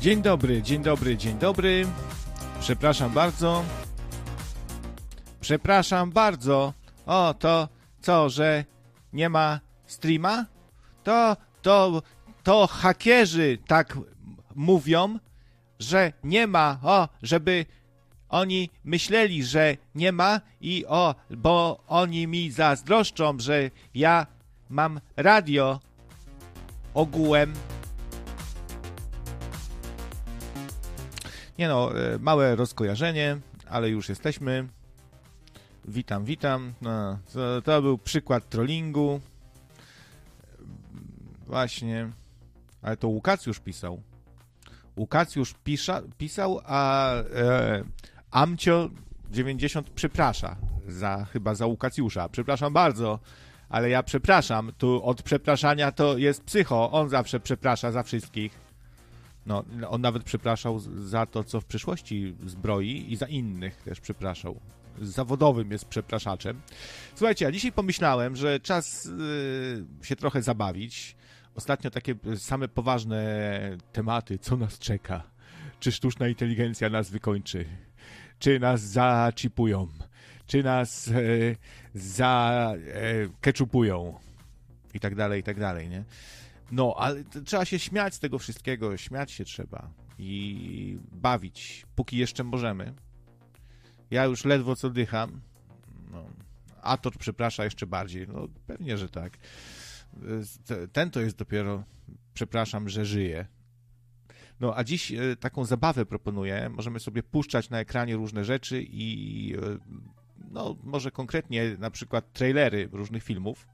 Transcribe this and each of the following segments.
Dzień dobry, dzień dobry, dzień dobry. Przepraszam bardzo. Przepraszam bardzo. O, to co, że nie ma streama? To, to, to hakierzy tak mówią, że nie ma, o, żeby oni myśleli, że nie ma i o, bo oni mi zazdroszczą, że ja mam radio ogółem. Nie no, e, małe rozkojarzenie, ale już jesteśmy. Witam, witam. No, to, to był przykład trollingu. Właśnie. Ale to Łukacjusz pisał. Łukacjusz pisza, pisał, a e, Amcio 90 przeprasza za, chyba za Łukacjusza. Przepraszam bardzo, ale ja przepraszam. Tu od przepraszania to jest psycho. On zawsze przeprasza za wszystkich. No, on nawet przepraszał za to, co w przyszłości zbroi i za innych też przepraszał. Zawodowym jest przepraszaczem. Słuchajcie, a dzisiaj pomyślałem, że czas yy, się trochę zabawić. Ostatnio takie same poważne tematy, co nas czeka. Czy sztuczna inteligencja nas wykończy? Czy nas zaczipują? Czy nas e, za e, keczupują? I tak dalej, i tak dalej, nie? No, ale trzeba się śmiać z tego wszystkiego, śmiać się trzeba i bawić, póki jeszcze możemy. Ja już ledwo co dycham. No, a to przeprasza jeszcze bardziej. No, pewnie, że tak. Ten to jest dopiero, przepraszam, że żyje. No, a dziś e, taką zabawę proponuję. Możemy sobie puszczać na ekranie różne rzeczy i e, no, może konkretnie na przykład trailery różnych filmów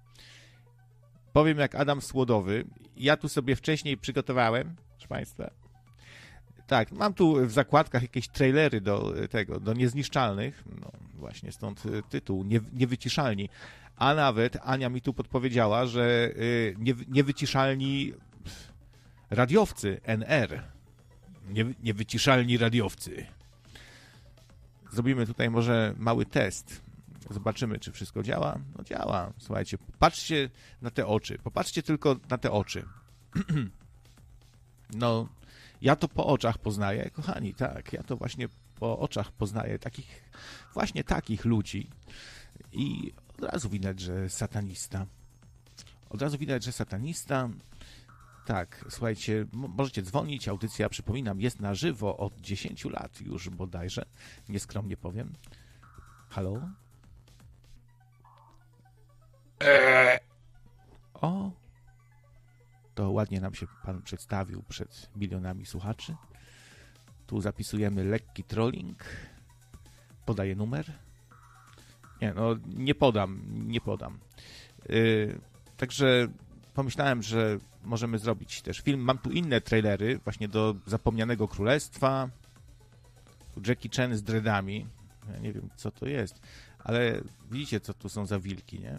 powiem jak Adam Słodowy. Ja tu sobie wcześniej przygotowałem, proszę Państwa. Tak, mam tu w zakładkach jakieś trailery do tego, do niezniszczalnych. No właśnie stąd tytuł, nie, niewyciszalni. A nawet Ania mi tu podpowiedziała, że y, nie, niewyciszalni radiowcy NR. Nie, niewyciszalni radiowcy. Zrobimy tutaj może mały test Zobaczymy, czy wszystko działa. No działa. Słuchajcie, patrzcie na te oczy. Popatrzcie tylko na te oczy. no, ja to po oczach poznaję, kochani, tak. Ja to właśnie po oczach poznaję takich, właśnie takich ludzi. I od razu widać, że satanista. Od razu widać, że satanista. Tak, słuchajcie, możecie dzwonić. Audycja, przypominam, jest na żywo od 10 lat już bodajże. Nieskromnie powiem. Halo? O, to ładnie nam się pan przedstawił przed milionami słuchaczy. Tu zapisujemy lekki trolling. Podaję numer. Nie, no nie podam, nie podam. Yy, także pomyślałem, że możemy zrobić też film. Mam tu inne trailery właśnie do Zapomnianego Królestwa. Jackie Chan z dreadami. Ja nie wiem, co to jest, ale widzicie, co tu są za wilki, nie?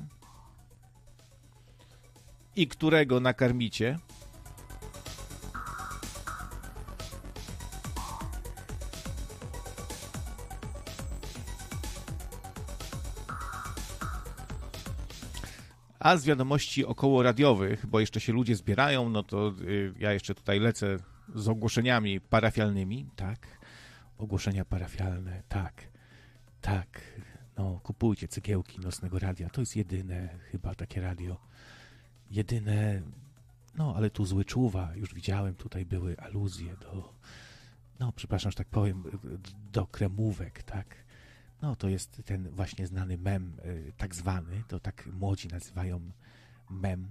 I którego nakarmicie. A z wiadomości około radiowych, bo jeszcze się ludzie zbierają, no to y, ja jeszcze tutaj lecę z ogłoszeniami parafialnymi. Tak, ogłoszenia parafialne, tak, tak. No, kupujcie cegiełki nocnego radia. To jest jedyne chyba takie radio Jedyne, no ale tu zły czuwa, już widziałem, tutaj były aluzje do, no przepraszam, że tak powiem, do kremówek, tak? No to jest ten właśnie znany mem, y, tak zwany, to tak młodzi nazywają mem.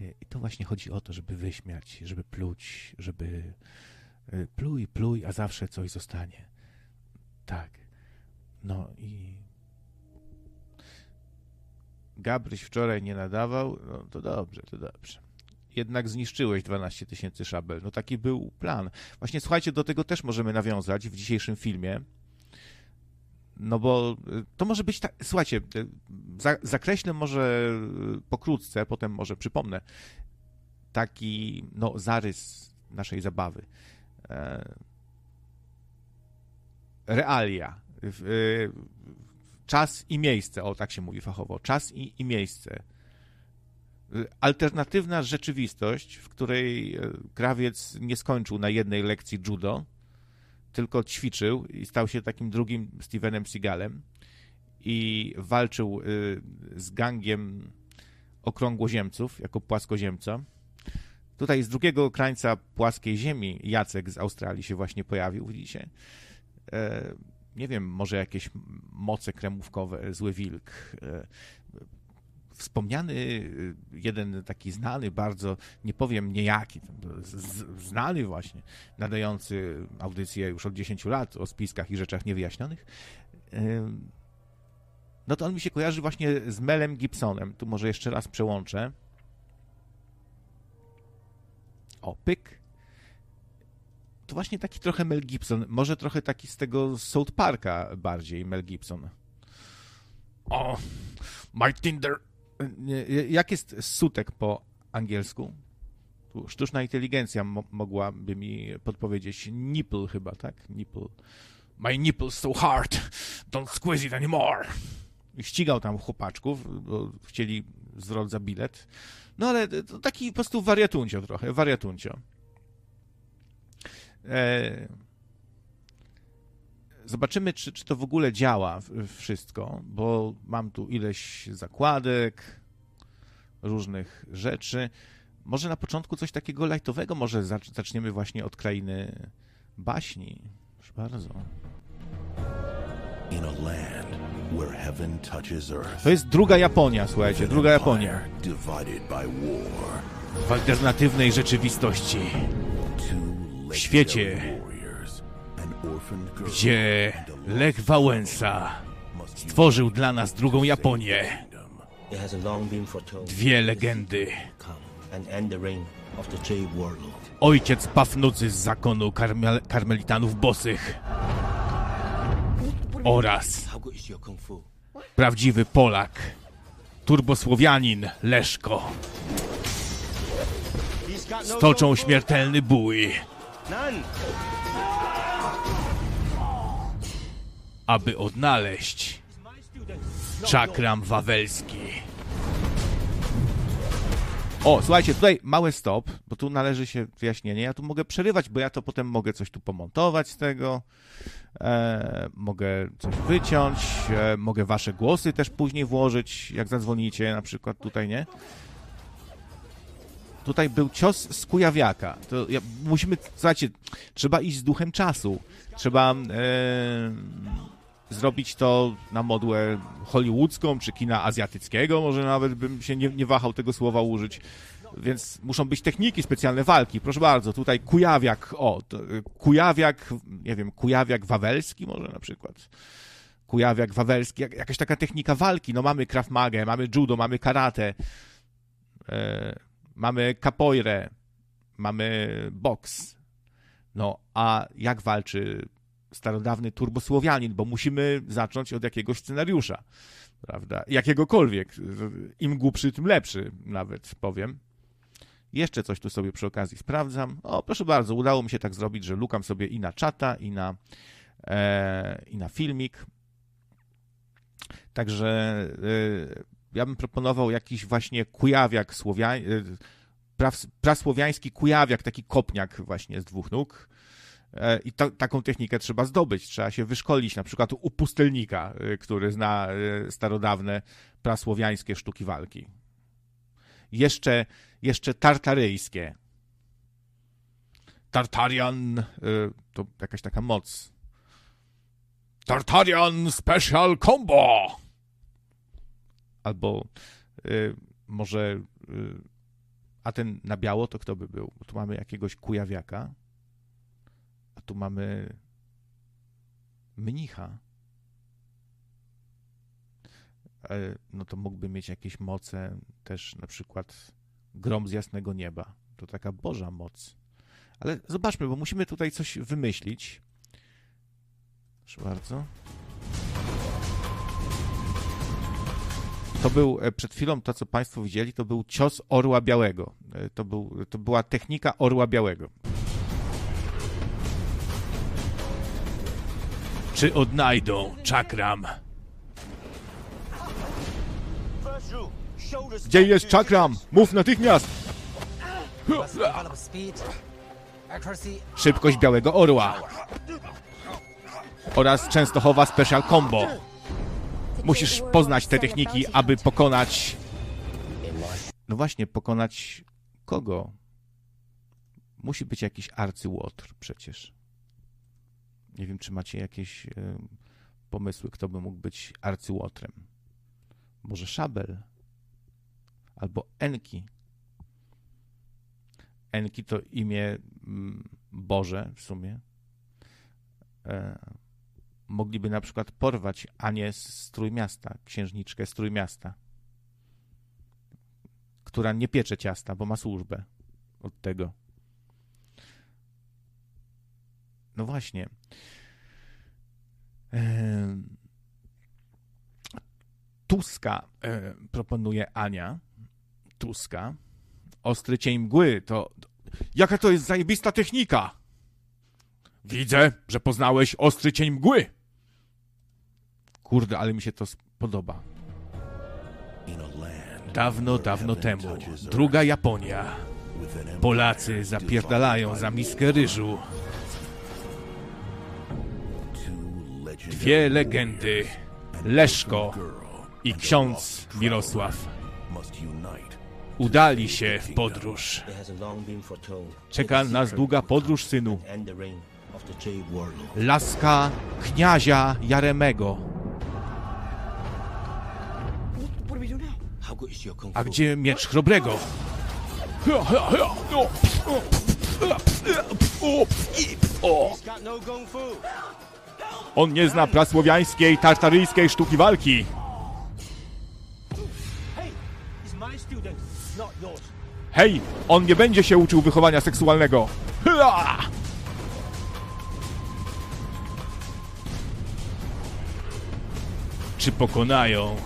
Y, I to właśnie chodzi o to, żeby wyśmiać, żeby pluć, żeby y, pluj, pluj, a zawsze coś zostanie. Tak. No i Gabryś wczoraj nie nadawał, no to dobrze, to dobrze. Jednak zniszczyłeś 12 tysięcy szabel. No taki był plan. Właśnie słuchajcie, do tego też możemy nawiązać w dzisiejszym filmie. No bo y, to może być tak. Słuchajcie, y, za, zakreślę może y, pokrótce, potem może przypomnę taki no, zarys naszej zabawy. E, realia. Czas i miejsce, o tak się mówi fachowo, czas i, i miejsce. alternatywna rzeczywistość, w której krawiec nie skończył na jednej lekcji judo, tylko ćwiczył i stał się takim drugim Stevenem Seagalem i walczył z gangiem okrągłoziemców jako płaskoziemca. Tutaj z drugiego krańca płaskiej ziemi Jacek z Australii się właśnie pojawił, widzicie? E, nie wiem, może jakieś moce kremówkowe, zły wilk. E, wspomniany jeden taki znany bardzo, nie powiem niejaki, znany właśnie, nadający audycję już od 10 lat o spiskach i rzeczach niewyjaśnionych, e, no to on mi się kojarzy właśnie z Melem Gibsonem. Tu może jeszcze raz przełączę. O, pyk. To właśnie taki trochę Mel Gibson. Może trochę taki z tego South Parka bardziej Mel Gibson. O, my Tinder. Jak jest sutek po angielsku? Tu sztuczna inteligencja mo mogłaby mi podpowiedzieć. Nipple chyba, tak? Nipple. My nipple's so hard. Don't squeeze it anymore ścigał tam chłopaczków, bo chcieli zwrot za bilet. No ale to taki po prostu wariatuncio trochę, wariatuncio. E... Zobaczymy, czy, czy to w ogóle działa wszystko, bo mam tu ileś zakładek, różnych rzeczy. Może na początku coś takiego lajtowego, może zaczniemy właśnie od krainy baśni. Proszę bardzo. To jest druga Japonia, słuchajcie, druga Japonia. W alternatywnej rzeczywistości. W świecie, gdzie Lech Wałęsa stworzył dla nas drugą Japonię. Dwie legendy. Ojciec Pafnucy z zakonu karmel karmelitanów bosych oraz prawdziwy Polak, turbosłowianin Leszko. Stoczą śmiertelny bój, aby odnaleźć czakram wawelski. O, słuchajcie, tutaj małe stop, bo tu należy się wyjaśnienie. Ja tu mogę przerywać, bo ja to potem mogę coś tu pomontować z tego e, mogę coś wyciąć, e, mogę wasze głosy też później włożyć, jak zadzwonicie na przykład tutaj, nie? Tutaj był cios z kujawiaka. To ja, musimy, słuchajcie, trzeba iść z duchem czasu. Trzeba e, zrobić to na modłę hollywoodzką, czy kina azjatyckiego, może nawet bym się nie, nie wahał tego słowa użyć więc muszą być techniki specjalne walki. Proszę bardzo, tutaj kujawiak, o, y, kujawiak, nie wiem, kujawiak wawelski może na przykład. Kujawiak wawelski, jak, jakaś taka technika walki. No mamy Krav mamy judo, mamy karate, e, mamy capoeirę, mamy boks. No, a jak walczy starodawny turbosłowianin, bo musimy zacząć od jakiegoś scenariusza, prawda? Jakiegokolwiek. Im głupszy, tym lepszy, nawet powiem. Jeszcze coś tu sobie przy okazji sprawdzam. O, proszę bardzo, udało mi się tak zrobić, że lukam sobie i na czata, i na, e, i na filmik. Także e, ja bym proponował jakiś właśnie kujawiak słowiański, e, prasłowiański kujawiak, taki kopniak właśnie z dwóch nóg. E, I taką technikę trzeba zdobyć, trzeba się wyszkolić, na przykład u pustelnika, e, który zna starodawne prasłowiańskie sztuki walki jeszcze, jeszcze tartaryjskie. Tartarian to jakaś taka moc. Tartarian Special Combo! Albo y, może. Y, a ten na biało to kto by był? Bo tu mamy jakiegoś kujawiaka, a tu mamy mnicha. E, no to mógłby mieć jakieś moce, też na przykład grom z jasnego nieba. To taka Boża moc. Ale zobaczmy, bo musimy tutaj coś wymyślić. Proszę bardzo. To był e, przed chwilą to, co Państwo widzieli, to był cios orła białego. E, to, był, to była technika orła białego. Czy odnajdą czakram Gdzie jest czakram? Mów natychmiast! Szybkość Białego Orła oraz Częstochowa Special Combo. Musisz poznać te techniki, aby pokonać... No właśnie, pokonać kogo? Musi być jakiś arcyłotr przecież. Nie wiem, czy macie jakieś e, pomysły, kto by mógł być arcyłotrem. Może Szabel? Albo Enki? Enki to imię mm, Boże w sumie. Mogliby na przykład porwać Anię z Trójmiasta, księżniczkę z Trójmiasta, która nie piecze ciasta, bo ma służbę od tego. No właśnie. Tuska e, proponuje Ania. Tuska. Ostry cień mgły to... Jaka to jest zajebista technika! Widzę, że poznałeś ostry cień mgły. Kurde, ale mi się to podoba. Dawno, dawno temu, druga Japonia. Polacy zapierdalają za miskę ryżu. Dwie legendy. Leszko i ksiądz Mirosław udali się w podróż. Czeka nas długa podróż, synu. Laska kniazia Jaremego. A gdzie miecz chrobrego? No. On nie zna prasłowiańskiej, tartaryjskiej sztuki walki. Hej, on nie będzie się uczył wychowania seksualnego. Czy pokonają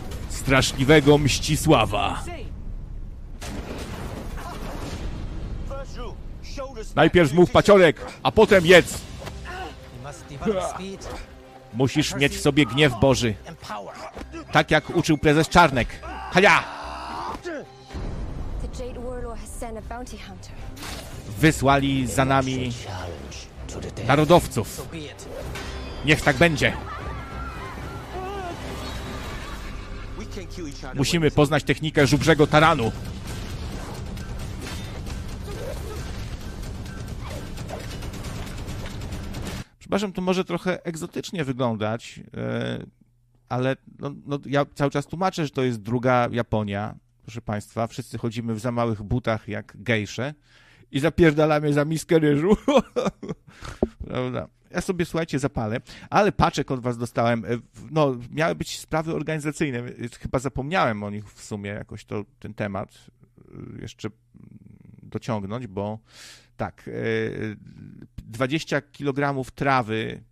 straszliwego Mścisława? Najpierw zmów paciorek, a potem jedz. Musisz mieć w sobie gniew Boży, tak jak uczył prezes Czarnek. Haja! Wysłali za nami narodowców. Niech tak będzie. Musimy poznać technikę żubrzego taranu. Przepraszam, to może trochę egzotycznie wyglądać, e, ale no, no, ja cały czas tłumaczę, że to jest druga Japonia. Proszę Państwa, wszyscy chodzimy w za małych butach jak gejsze i zapierdalamy za miskę ryżu. Prawda? Ja sobie, słuchajcie, zapalę, ale paczek od was dostałem. E, No, miały być sprawy organizacyjne. e, Chyba zapomniałem o nich w sumie jakoś to, ten temat e, jeszcze dociągnąć, bo tak, e, 20 kg trawy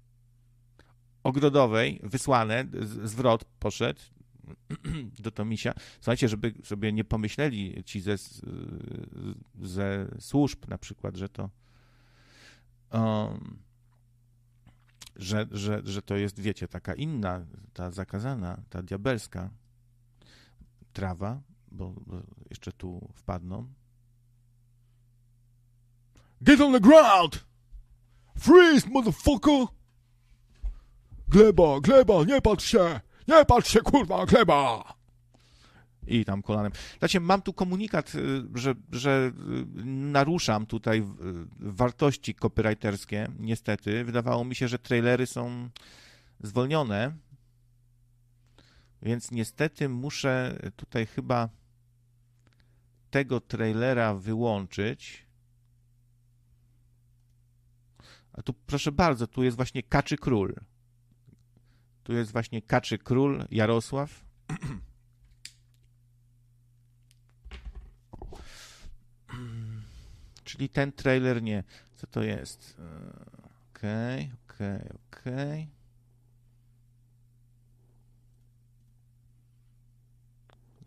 ogrodowej wysłane, zwrot poszedł do Tomisia. Słuchajcie, żeby sobie nie pomyśleli ci ze, ze służb na przykład, że to um, że, że, że to jest, wiecie, taka inna, ta zakazana, ta diabelska trawa, bo, bo jeszcze tu wpadną. Get on the ground! Freeze, motherfucker! Gleba, gleba, nie patrz się! Nie patrz się, kurwa, gleba! I tam kolanem. Znaczy, mam tu komunikat, y, że, że y, naruszam tutaj y, wartości copywriterskie, niestety. Wydawało mi się, że trailery są zwolnione, więc niestety muszę tutaj chyba tego trailera wyłączyć. A tu proszę bardzo, tu jest właśnie Kaczy Król. Tu jest właśnie Kaczy Król Jarosław. Czyli ten trailer nie. Co to jest? E, Okej, okej, okej.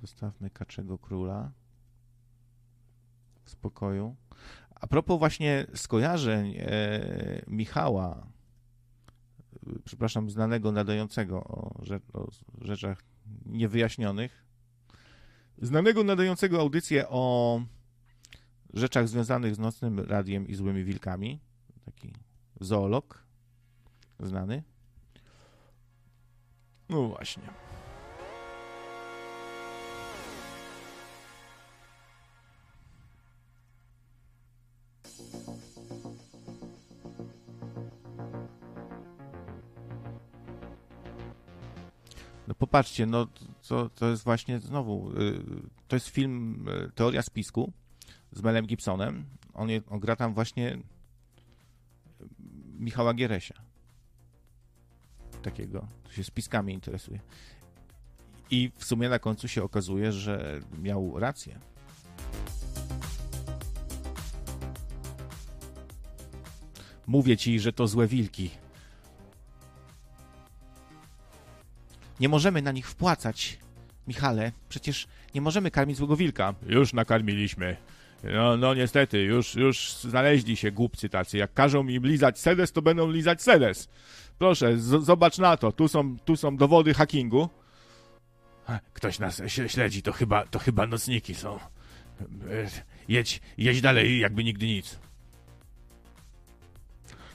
Zostawmy Kaczego Króla w spokoju. A propos właśnie skojarzeń e, Michała, przepraszam, znanego nadającego o, rze- o rzeczach niewyjaśnionych, Znanego nadającego audycję o rzeczach związanych z nocnym radiem i złymi wilkami. Taki zoolog znany. No właśnie. No popatrzcie, no to, to jest właśnie znowu, y, to jest film y, Teoria spisku z Melem Gibsonem. On, je, on gra tam właśnie Michała Gieresia. Takiego, to się spiskami interesuje. I w sumie na końcu się okazuje, że miał rację. Mówię ci, że to złe wilki. Nie możemy na nich wpłacać. Michale, przecież nie możemy karmić złego wilka. Już nakarmiliśmy. No, no niestety, już, już znaleźli się głupcy tacy. Jak każą mi lizać sedes, to będą lizać sedes. Proszę, zobacz na to. Tu są, tu są dowody hackingu. Ktoś nas śledzi, to chyba, to chyba nocniki są. E, Jedź, jedź dalej, jakby nigdy nic.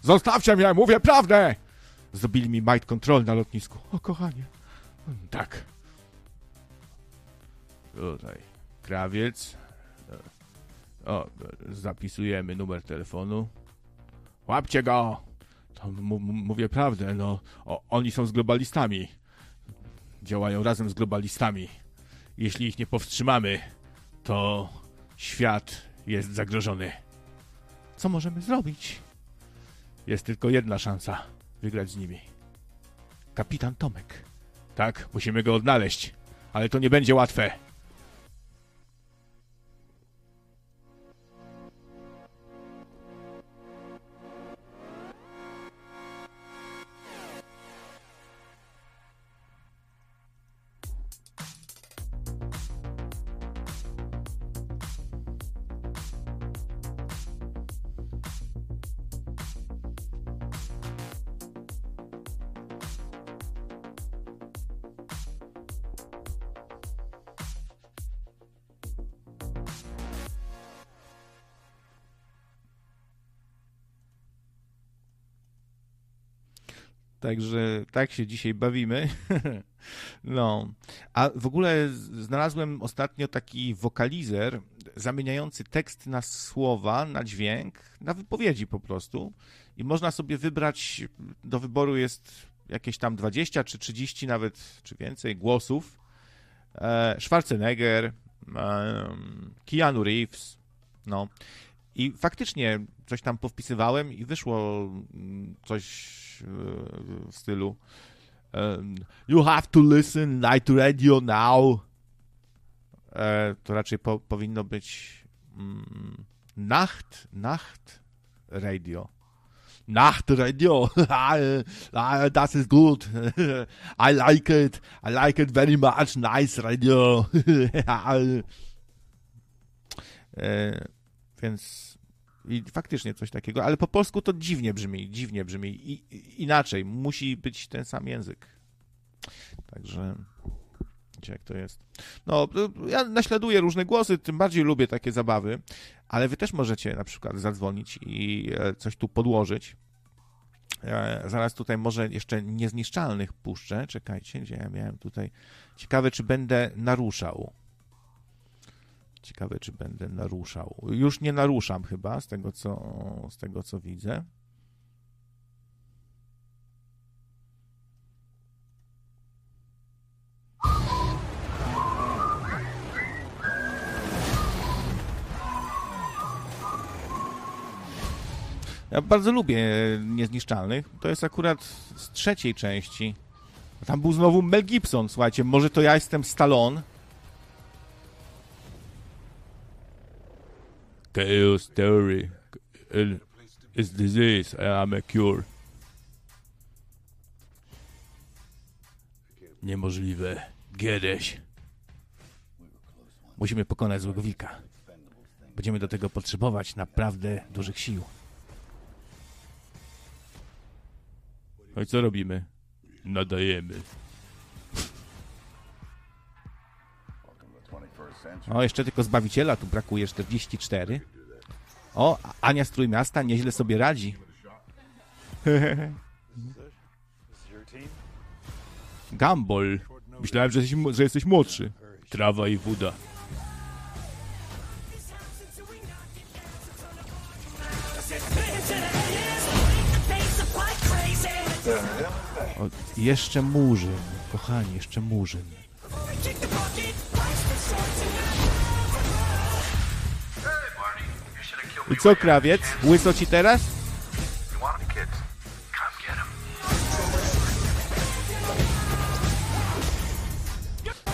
Zostawcie mnie, mówię prawdę! Zrobili mi mind control na lotnisku. O, kochanie. Tak. Tutaj. Krawiec. O, zapisujemy numer telefonu. Łapcie go! To mówię prawdę, no. O, oni są z globalistami. Działają razem z globalistami. Jeśli ich nie powstrzymamy, to świat jest zagrożony. Co możemy zrobić? Jest tylko jedna szansa wygrać z nimi. Kapitan Tomek. Tak, musimy go odnaleźć, ale to nie będzie łatwe. Także tak się dzisiaj bawimy. No. A w ogóle znalazłem ostatnio taki wokalizer zamieniający tekst na słowa, na dźwięk, na wypowiedzi po prostu. I można sobie wybrać, do wyboru jest jakieś tam 20 czy 30 nawet, czy więcej głosów. E, Schwarzenegger, Keanu Reeves, no. I faktycznie coś tam powpisywałem i wyszło mm, coś e, w stylu um, You have to listen night radio now. E, to raczej po, powinno być mm, Nacht, Nacht Radio. Nacht Radio. Das ist gut. I like it. I like it very much. Nice radio. więc i faktycznie coś takiego, ale po polsku to dziwnie brzmi, dziwnie brzmi. I, i, inaczej, musi być ten sam język. Także wiecie jak to jest. No, ja naśladuję różne głosy, tym bardziej lubię takie zabawy, ale wy też możecie na przykład zadzwonić i e, coś tu podłożyć. E, Zaraz tutaj może jeszcze niezniszczalnych puszczę. Czekajcie, gdzie ja miałem tutaj. Ciekawe, czy będę naruszał. Ciekawe, czy będę naruszał. Już nie naruszam chyba, z tego co, z tego, co widzę. Ja bardzo lubię Niezniszczalnych. To jest akurat z trzeciej części. Tam był znowu Mel Gibson, słuchajcie. Może to ja jestem Stallone. Chaos Theory is disease, I am a cure. Niemożliwe. Kiedyś. Musimy pokonać złego wilka. Będziemy do tego potrzebować naprawdę dużych sił. No i co robimy? Nadajemy. O, jeszcze tylko Zbawiciela tu brakuje, 44. O, Ania z Trójmiasta nieźle sobie radzi. Gumball. Myślałem, że jesteś, że jesteś młodszy. Trawa i woda. O, jeszcze Murzyn, kochani, jeszcze Murzyn. I co, krawiec? Łyso ci teraz?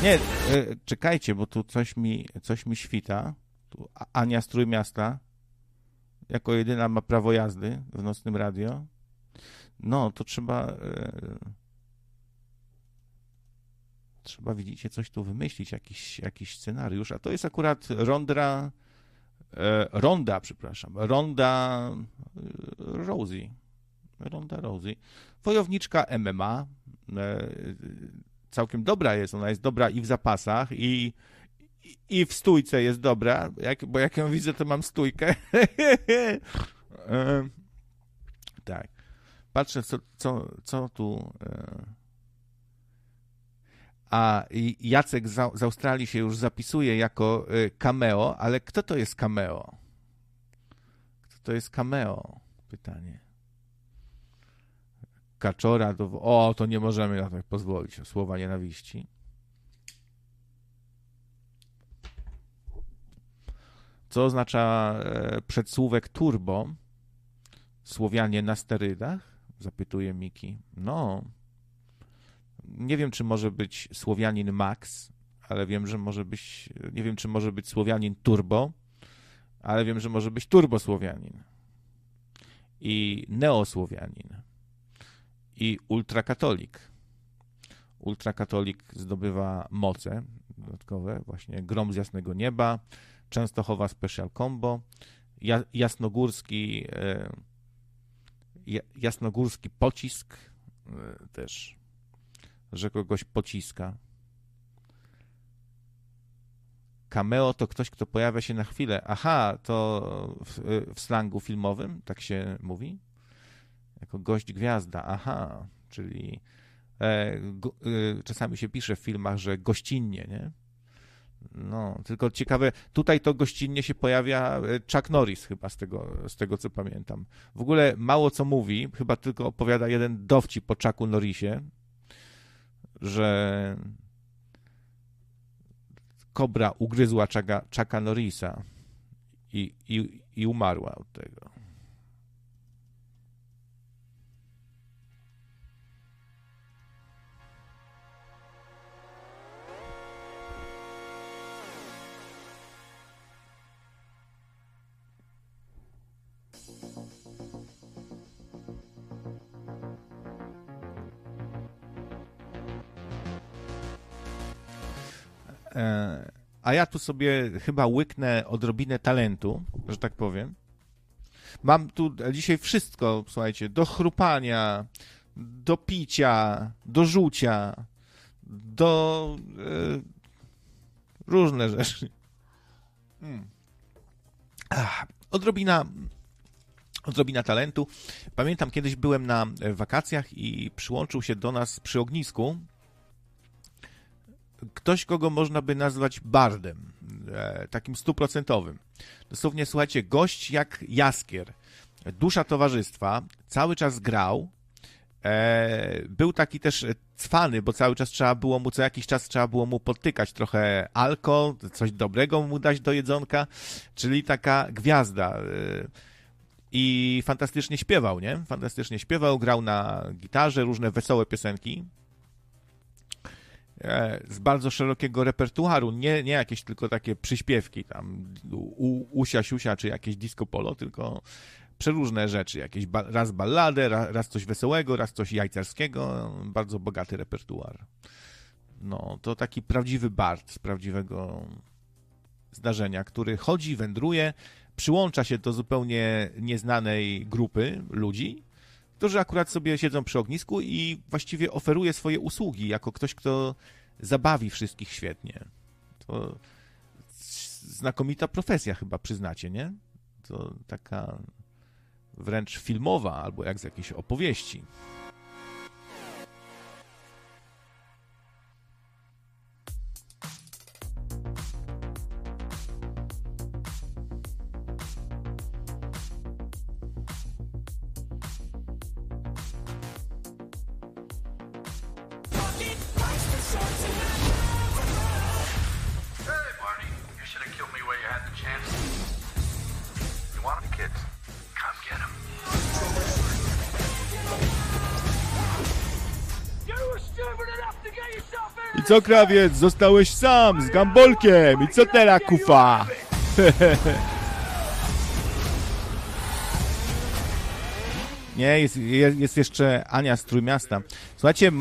Nie, e, czekajcie, bo tu coś mi, coś mi świta. Tu Ania z Trójmiasta jako jedyna ma prawo jazdy w nocnym radio. No, to trzeba. E, trzeba, widzicie, coś tu wymyślić, jakiś, jakiś scenariusz. A to jest akurat Rondra. E, Ronda, przepraszam. Ronda e, Rosie. Ronda Rosie. Wojowniczka MMA. E, całkiem dobra jest. Ona jest dobra i w zapasach, i, i- w stójce jest dobra. Jak, bo jak ją widzę, to mam stójkę. Tak. Patrzę, co, co, co tu. A Jacek z, Australii się już zapisuje jako e, cameo, ale kto to jest cameo? Kto to jest cameo? Pytanie. Kaczora to. O, to nie możemy na to pozwolić. Słowa nienawiści. Co oznacza e, przedsłówek turbo? Słowianie na sterydach? Zapytuje Miki. No. Nie wiem, czy może być Słowianin Max, ale wiem, że może być. Nie wiem, czy może być Słowianin Turbo, ale wiem, że może być Turbosłowianin. I Neosłowianin. I ultrakatolik. Ultrakatolik zdobywa moce dodatkowe, właśnie Grom z jasnego nieba, Częstochowa Special Combo, ja, Jasnogórski e, ja- jasnogórski pocisk e, też, że kogoś pociska. Cameo to ktoś, kto pojawia się na chwilę. Aha, to w, w slangu filmowym tak się mówi? Jako gość gwiazda. Aha, czyli e, go, e, czasami się pisze w filmach, że gościnnie, nie? No, tylko ciekawe, tutaj to gościnnie się pojawia e, Chuck Norris chyba z tego, z tego co pamiętam. W ogóle mało co mówi, chyba tylko opowiada jeden dowcip po Chucku Norrisie, że kobra ugryzła Chucka, Chucka Norrisa i, i, i umarła od tego. A ja tu sobie chyba łyknę odrobinę talentu, że tak powiem. Mam tu dzisiaj wszystko, słuchajcie, do chrupania, do picia, do rzucia, do e, różne rzeczy. Mm. Ach, odrobina, odrobina talentu. Pamiętam, kiedyś byłem na e, wakacjach i przyłączył się do nas przy ognisku ktoś, kogo można by nazwać bardem, e, takim stuprocentowym. Dosłownie, słuchajcie, gość jak jaskier, dusza towarzystwa, cały czas grał, e, był taki też cwany, bo cały czas trzeba było mu, co jakiś czas trzeba było mu podtykać trochę alko, coś dobrego mu dać do jedzonka, czyli taka gwiazda. E, I fantastycznie śpiewał, nie? Fantastycznie śpiewał, grał na gitarze, różne wesołe piosenki z bardzo szerokiego repertuaru, nie, nie jakieś tylko takie przyśpiewki tam u, usia, siusia, czy jakieś disco polo, tylko przeróżne rzeczy, jakieś ba raz balladę, raz, raz coś wesołego, raz coś jajcarskiego, bardzo bogaty repertuar. No, to taki prawdziwy bard z prawdziwego zdarzenia, który chodzi, wędruje, przyłącza się do zupełnie nieznanej grupy ludzi, którzy akurat sobie siedzą przy ognisku i właściwie oferuje swoje usługi jako ktoś, kto zabawi wszystkich świetnie. To znakomita profesja chyba, przyznacie, nie? To taka wręcz filmowa, albo jak z jakiejś opowieści. I co, krawiec? Zostałeś sam z gambolkiem. I co teraz, kufa? Nie, jest, jest, jest jeszcze Ania z Trójmiasta. Słuchajcie, e,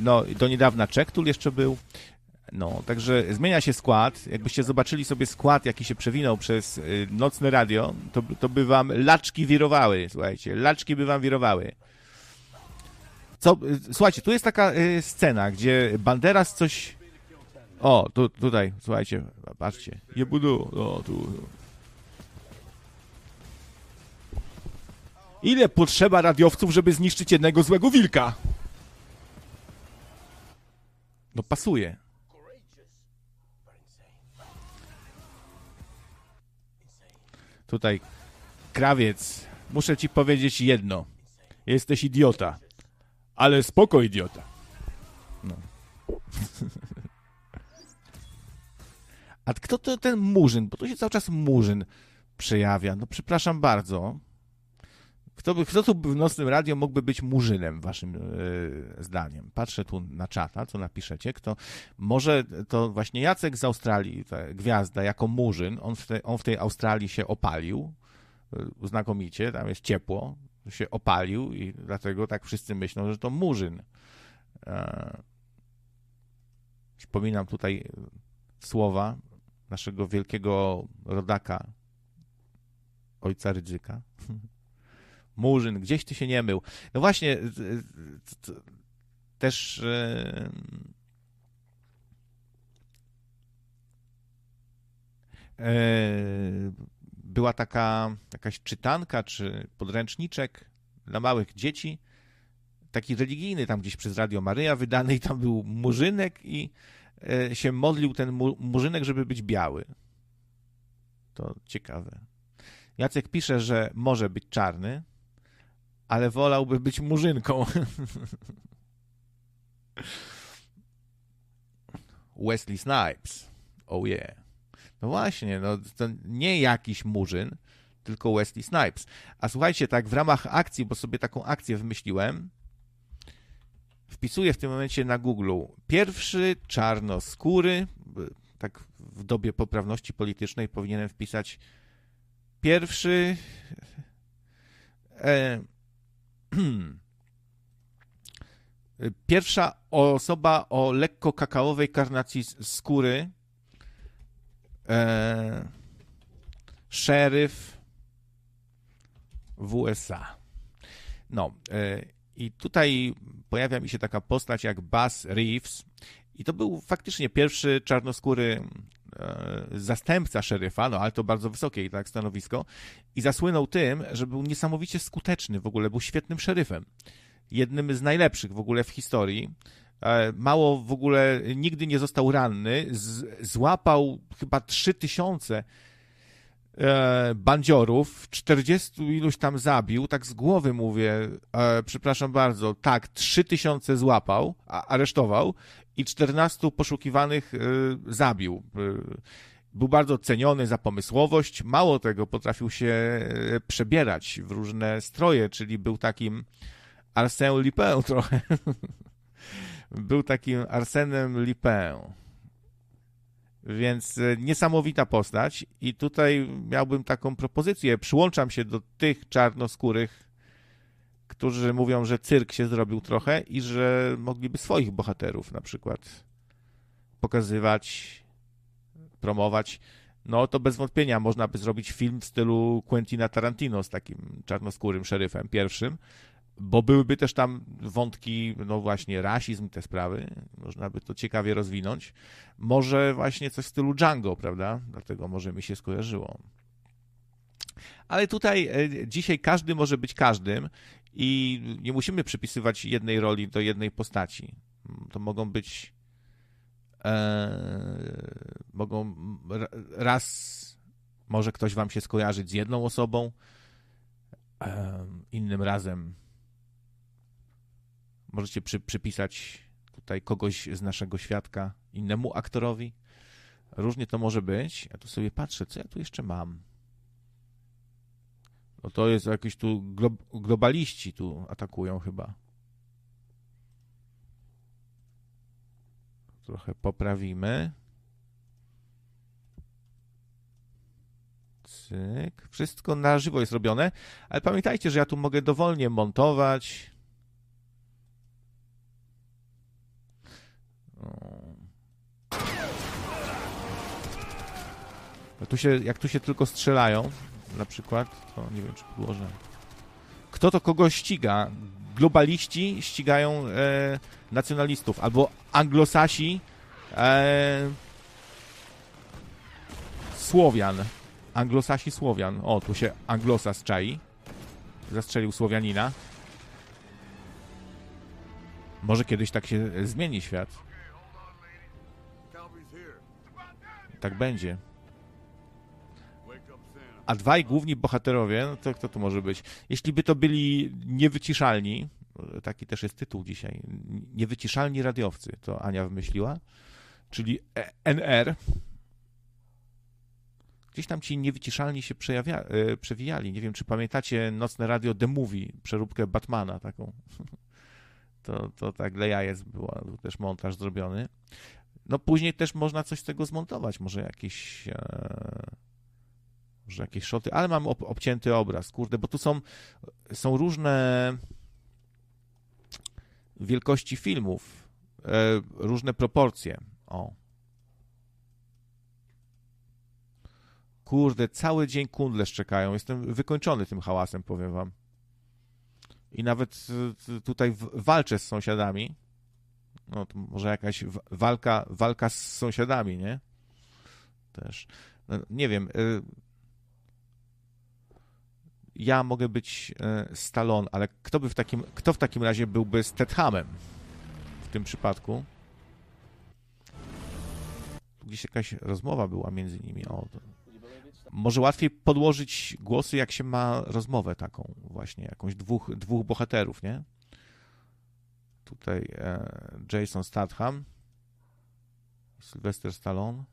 no, do niedawna Czektul jeszcze był. No, także zmienia się skład. Jakbyście zobaczyli sobie skład, jaki się przewinął przez y, nocne radio, to, to by wam laczki wirowały, słuchajcie. Laczki by wam wirowały. Co, y, słuchajcie, tu jest taka scena, gdzie Banderas coś... O, tu, tutaj, słuchajcie, patrzcie. Jebudu, o, tu, tu. Ile potrzeba radiowców, żeby zniszczyć jednego złego wilka? No pasuje. Tutaj krawiec, muszę ci powiedzieć jedno. Jesteś idiota. Ale spoko idiota. No. A kto to ten murzyn? Bo tu się cały czas murzyn przejawia. No przepraszam bardzo. Kto, by, kto tu w nocnym radio mógłby być murzynem, waszym e, zdaniem? Patrzę tu na czata, co napiszecie. Kto, może to właśnie Jacek z Australii, ta gwiazda, jako murzyn, on w, te, on w tej Australii się opalił e, znakomicie, tam jest ciepło, się opalił i dlatego tak wszyscy myślą, że to murzyn. E, Przypominam tutaj słowa naszego wielkiego rodaka, ojca Rydzyka. Murzyn, gdzieś ty się nie mył. No właśnie, też e, e, była taka jakaś czytanka czy podręczniczek dla małych dzieci, taki religijny tam gdzieś przez Radio Maryja wydany i tam był murzynek i e, się modlił ten mu- murzynek, żeby być biały. To ciekawe. Jacek pisze, że może być czarny, ale wolałby być murzynką. Wesley Snipes. Oh yeah. No właśnie, no to nie jakiś murzyn, tylko Wesley Snipes. A słuchajcie, tak w ramach akcji, bo sobie taką akcję wymyśliłem, wpisuję w tym momencie na Google pierwszy czarnoskóry, tak w dobie poprawności politycznej powinienem wpisać pierwszy e, pierwsza osoba o lekko kakaowej karnacji skóry e, szeryf w USA. No, e, i tutaj pojawia mi się taka postać jak Buzz Reeves i to był faktycznie pierwszy czarnoskóry zastępca szeryfa, no ale to bardzo wysokie tak stanowisko i zasłynął tym, że był niesamowicie skuteczny w ogóle, był świetnym szeryfem. Jednym z najlepszych w ogóle w historii. E, Mało w ogóle nigdy nie został ranny. Złapał chyba 3000 e, bandziorów, 40 iluś tam zabił, tak z głowy mówię, e, przepraszam bardzo, tak, 3000 złapał, a, aresztował i 14 poszukiwanych e, zabił. E, był bardzo ceniony za pomysłowość. Mało tego, potrafił się e, przebierać w różne stroje, czyli był takim Arsène Lupin trochę. był takim Arsenem Lupin. Więc niesamowita postać i tutaj miałbym taką propozycję. Przyłączam się do tych czarnoskórych, którzy mówią, że cyrk się zrobił trochę i że mogliby swoich bohaterów na przykład pokazywać, promować. No to bez wątpienia można by zrobić film w stylu Quentina Tarantino z takim czarnoskórym szeryfem pierwszym. bo byłyby też tam wątki, no właśnie, rasizm, te sprawy, można by to ciekawie rozwinąć. Może właśnie coś w stylu Django, prawda? Dlatego może mi się skojarzyło. Ale tutaj e, dzisiaj każdy może być każdym i nie musimy przypisywać jednej roli do jednej postaci. To mogą być e, mogą raz może ktoś wam się skojarzyć z jedną osobą, e, innym razem możecie przy, przypisać tutaj kogoś z naszego świadka innemu aktorowi. Różnie to może być. Ja tu sobie patrzę, co ja tu jeszcze mam. No to jest jakieś tu glo- globaliści tu atakują chyba. Trochę poprawimy. Cyk. Wszystko na żywo jest robione, ale pamiętajcie, że ja tu mogę dowolnie montować. Tu, się, jak tu się tylko strzelają, na przykład, to nie wiem, czy podłożę. Kto to kogo ściga? Globaliści ścigają e, nacjonalistów, albo anglosasi e, Słowian. Anglosasi Słowian. O, tu się anglosas czai. Zastrzelił Słowianina. Może kiedyś tak się zmieni świat. Tak będzie. A dwaj główni bohaterowie, no to kto to może być? Jeśli by to byli niewyciszalni, taki też jest tytuł dzisiaj, niewyciszalni radiowcy, to Ania wymyśliła, czyli E- NR. Gdzieś tam ci niewyciszalni się przejawia, e, przewijali. Nie wiem, czy pamiętacie Nocne Radio The Movie, przeróbkę Batmana taką. To, to tak dla jajec była, był też montaż zrobiony. No później też można coś z tego zmontować, może jakieś e, może jakieś szoty, ale mam ob, obcięty obraz, kurde, bo tu są, są różne wielkości filmów, e, różne proporcje. O. Kurde, cały dzień kundle szczekają. Jestem wykończony tym hałasem, powiem wam. I nawet e, tutaj walczę z sąsiadami. No, to może jakaś walka, walka z sąsiadami, nie? Też. No, nie wiem. Ja mogę być e, Stallone, ale kto by w takim, kto w takim razie byłby Stathamem w tym przypadku? Gdzieś jakaś rozmowa była między nimi. O. Może łatwiej podłożyć głosy, jak się ma rozmowę taką właśnie, jakąś dwóch, dwóch bohaterów, nie? Tutaj e, Jason Statham, Sylvester Stallone.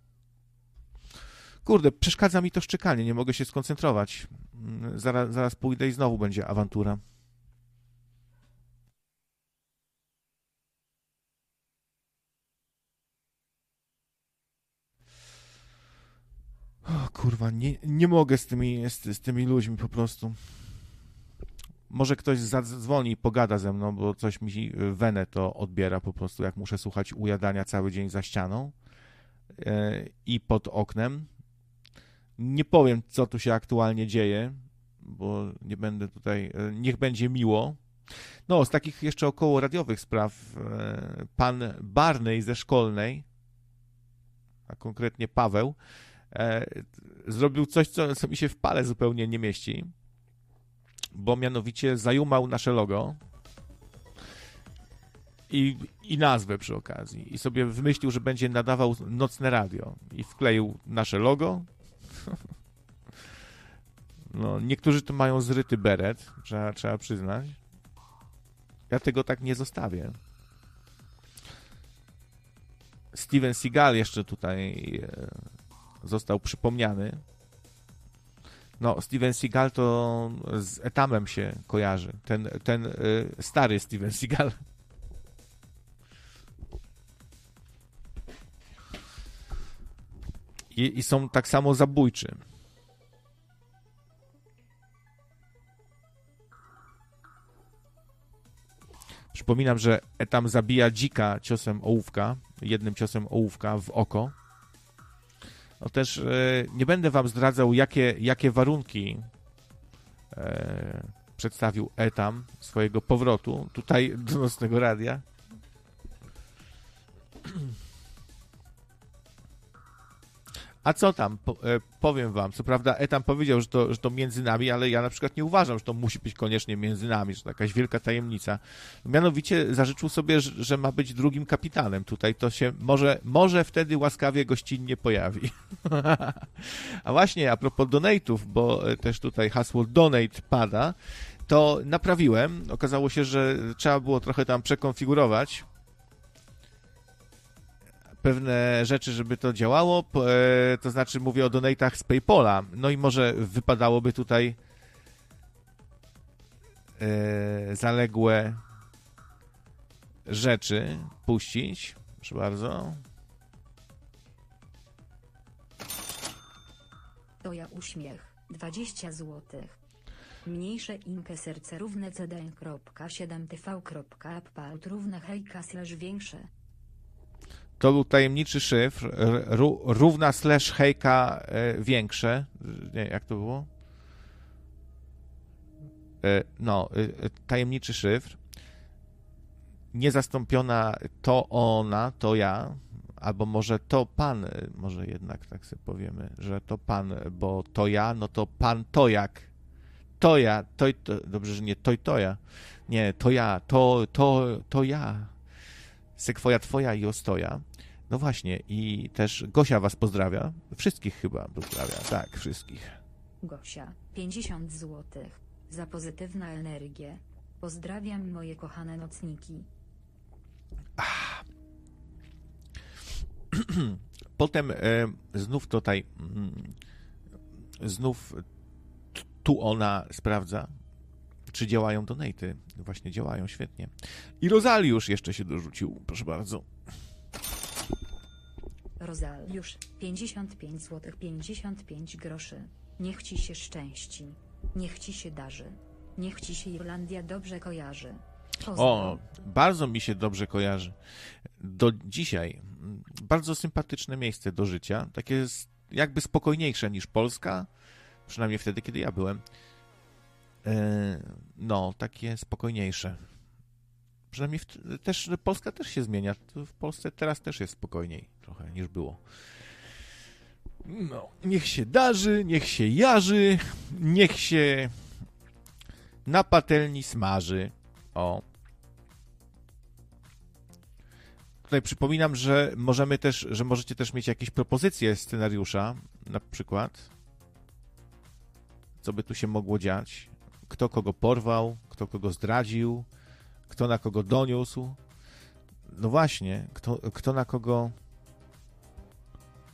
Kurde, przeszkadza mi to szczekanie, nie mogę się skoncentrować. Mm, Zaraz, zaraz pójdę i znowu będzie awantura. O, kurwa, nie, nie mogę z tymi, z, z tymi ludźmi po prostu. Może ktoś zadzwoni i pogada ze mną, bo coś mi wenę to odbiera po prostu, jak muszę słuchać ujadania cały dzień za ścianą e, i pod oknem. Nie powiem, co tu się aktualnie dzieje, bo nie będę tutaj. e, Niech będzie miło. No, z takich jeszcze około radiowych spraw, e, pan Barney ze szkolnej, a konkretnie Paweł, e, zrobił coś, co, co mi się w pale zupełnie nie mieści, bo mianowicie zajumał nasze logo i, i nazwę przy okazji. I sobie wymyślił, że będzie nadawał nocne radio. I wkleił nasze logo. No, niektórzy tu mają zryty beret, trzeba, trzeba przyznać. Ja tego tak nie zostawię. Steven Seagal jeszcze tutaj e, został przypomniany. No, Steven Seagal to z Etamem się kojarzy. Ten, ten y, stary Steven Seagal. I, I są tak samo zabójczy. Przypominam, że Etam zabija dzika ciosem ołówka, jednym ciosem ołówka w oko. No też e, nie będę wam zdradzał, jakie, jakie warunki e, przedstawił Etam swojego powrotu tutaj do nocnego radia. A co tam? E, powiem wam, co prawda Etam powiedział, że to, że to między nami, ale ja na przykład nie uważam, że to musi być koniecznie między nami, że to jakaś wielka tajemnica. Mianowicie zażyczył sobie, że, że ma być drugim kapitanem tutaj, to się może, może wtedy łaskawie gościnnie pojawi. A właśnie, a propos donate'ów, bo e, też tutaj hasło donate pada, to naprawiłem. Okazało się, że trzeba było trochę tam przekonfigurować pewne rzeczy, żeby to działało. E, To znaczy mówię o donatach z PayPola. No i może wypadałoby tutaj e, zaległe rzeczy puścić. Proszę bardzo. To ja uśmiech, 20 złotych. Mniejsze inke serce równe cd.7tv.upload równe hejka slash większe. To był tajemniczy szyfr. Równa slash hejka e, większe. Nie, jak to było? E, No, e, tajemniczy szyfr. Niezastąpiona to ona, to ja. Albo może to pan, może jednak tak sobie powiemy, że to pan, bo to ja, no to pan to jak. To ja, to, to dobrze, że nie to i to ja. Nie, to ja, to, to, to ja. Sekwoja twoja i ostoja. No właśnie, i też Gosia was pozdrawia. Wszystkich chyba pozdrawia, tak, wszystkich. Gosia, 50 złotych. Za pozytywną energię. Pozdrawiam moje kochane nocniki. Potem e, znów tutaj, mm, znów tu ona sprawdza, czy działają donaty. Właśnie działają, świetnie. I Rozaliusz jeszcze się dorzucił, proszę bardzo. Rozaliusz, 55 złotych 55 groszy. Niech ci się szczęści. Niech ci się darzy. Niech ci się Irlandia dobrze kojarzy. O, bardzo mi się dobrze kojarzy. Do dzisiaj mm, bardzo sympatyczne miejsce do życia, takie jakby spokojniejsze niż Polska, przynajmniej wtedy, kiedy ja byłem. E, No, takie spokojniejsze. Przynajmniej w, też Polska też się zmienia. W Polsce teraz też jest spokojniej trochę niż było. No, niech się darzy, niech się jarzy, niech się na patelni smaży. O. Tutaj przypominam, że możemy też, że możecie też mieć jakieś propozycje scenariusza, na przykład. Co by tu się mogło dziać? Kto kogo porwał, kto kogo zdradził, kto na kogo doniósł. No właśnie, kto, kto na kogo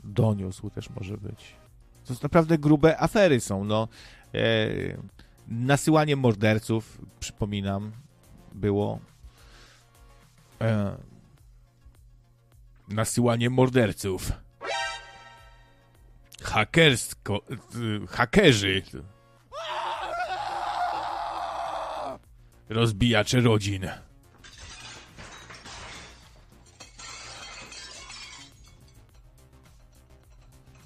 doniósł też może być. To jest naprawdę grube afery są, no. E, nasyłanie morderców, przypominam, było. E, nasyłanie morderców. Hakersko. y, Hakerzy. Rozbijacze rodzin.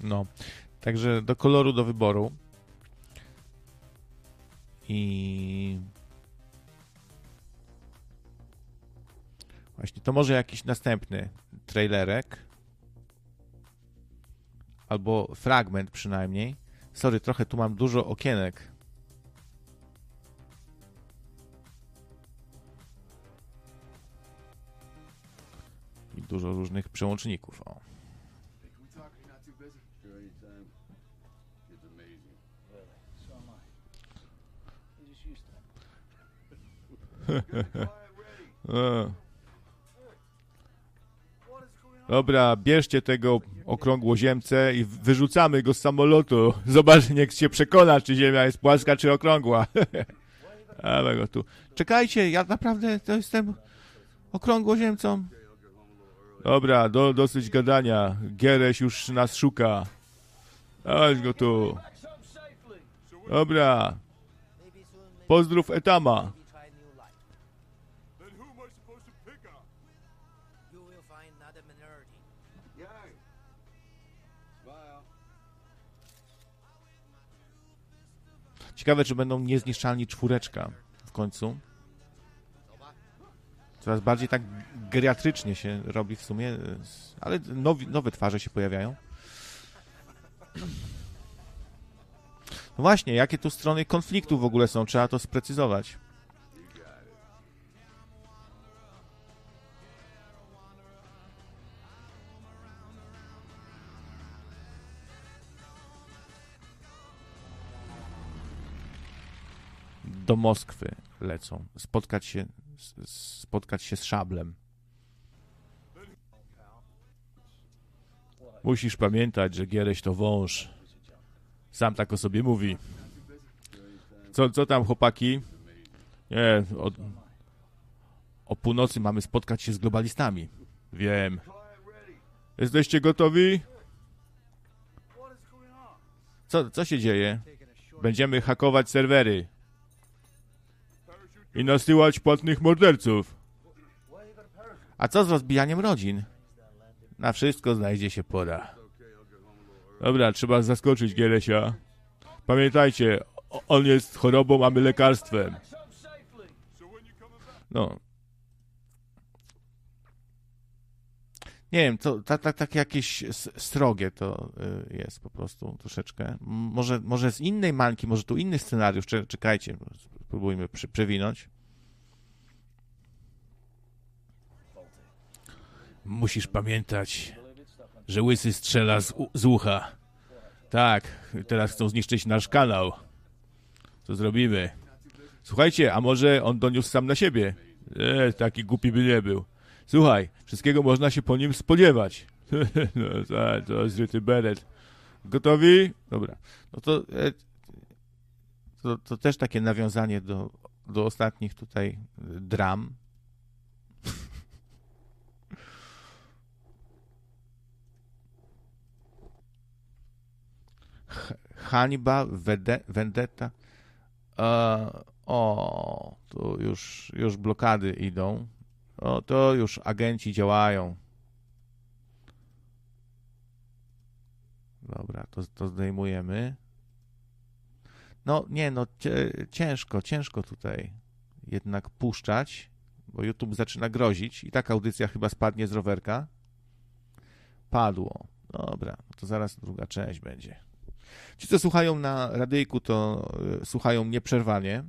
No. Także do koloru do wyboru. I Właśnie, to może jakiś następny trailerek. Albo fragment przynajmniej. Sorry, trochę tu mam dużo okienek. Dużo różnych przełączników. O. Dobra, bierzcie tego okrągłoziemcę i wyrzucamy go z samolotu. Zobacz, niech się przekona, czy ziemia jest płaska, czy okrągła. Ale go tu. Czekajcie, ja naprawdę to jestem okrągłoziemcą. Dobra, do, dosyć gadania. Gereś już nas szuka. Dawaj go tu. Dobra, pozdrów Etama. Ciekawe, czy będą niezniszczalni czwóreczka w końcu. Coraz bardziej tak geriatrycznie się robi w sumie, ale nowi, nowe twarze się pojawiają. No właśnie, jakie tu strony konfliktu w ogóle są? Trzeba to sprecyzować. Do Moskwy lecą. Spotkać się, spotkać się z szablem. Musisz pamiętać, że Giereś to wąż. Sam tak o sobie mówi. Co, co tam, chłopaki? Nie, o, o północy mamy spotkać się z globalistami. Wiem. Jesteście gotowi? Co, co się dzieje? Będziemy hakować serwery. I nasyłać płatnych morderców. A co z rozbijaniem rodzin? Na wszystko znajdzie się pora. Dobra, trzeba zaskoczyć Gieresia. Pamiętajcie, on jest chorobą, a my lekarstwem. No. Nie wiem, to tak, tak, tak jakieś s- srogie to y, jest po prostu troszeczkę. Może, może z innej mańki, może tu inny scenariusz. Cze- Czekajcie, spróbujmy przy, przewinąć. Musisz pamiętać, że łysy strzela z, z ucha. Tak, teraz chcą zniszczyć nasz kanał. Co zrobimy? Słuchajcie, a może on doniósł sam na siebie? E, taki głupi by nie był. Słuchaj, wszystkiego można się po nim spodziewać. no tak, to zryty beret. Gotowi? Dobra. No to, e, to, to też takie nawiązanie do, do ostatnich tutaj e, dram. Hańba, vendetta. E, o, tu już, już blokady idą. O, to już agenci działają. Dobra, to, to zdejmujemy. No nie, no ciężko, ciężko tutaj jednak puszczać, bo YouTube zaczyna grozić i taka audycja chyba spadnie z rowerka. Padło. Dobra, to zaraz druga część będzie. Ci, co słuchają na radyjku, to y, słuchają nieprzerwanie.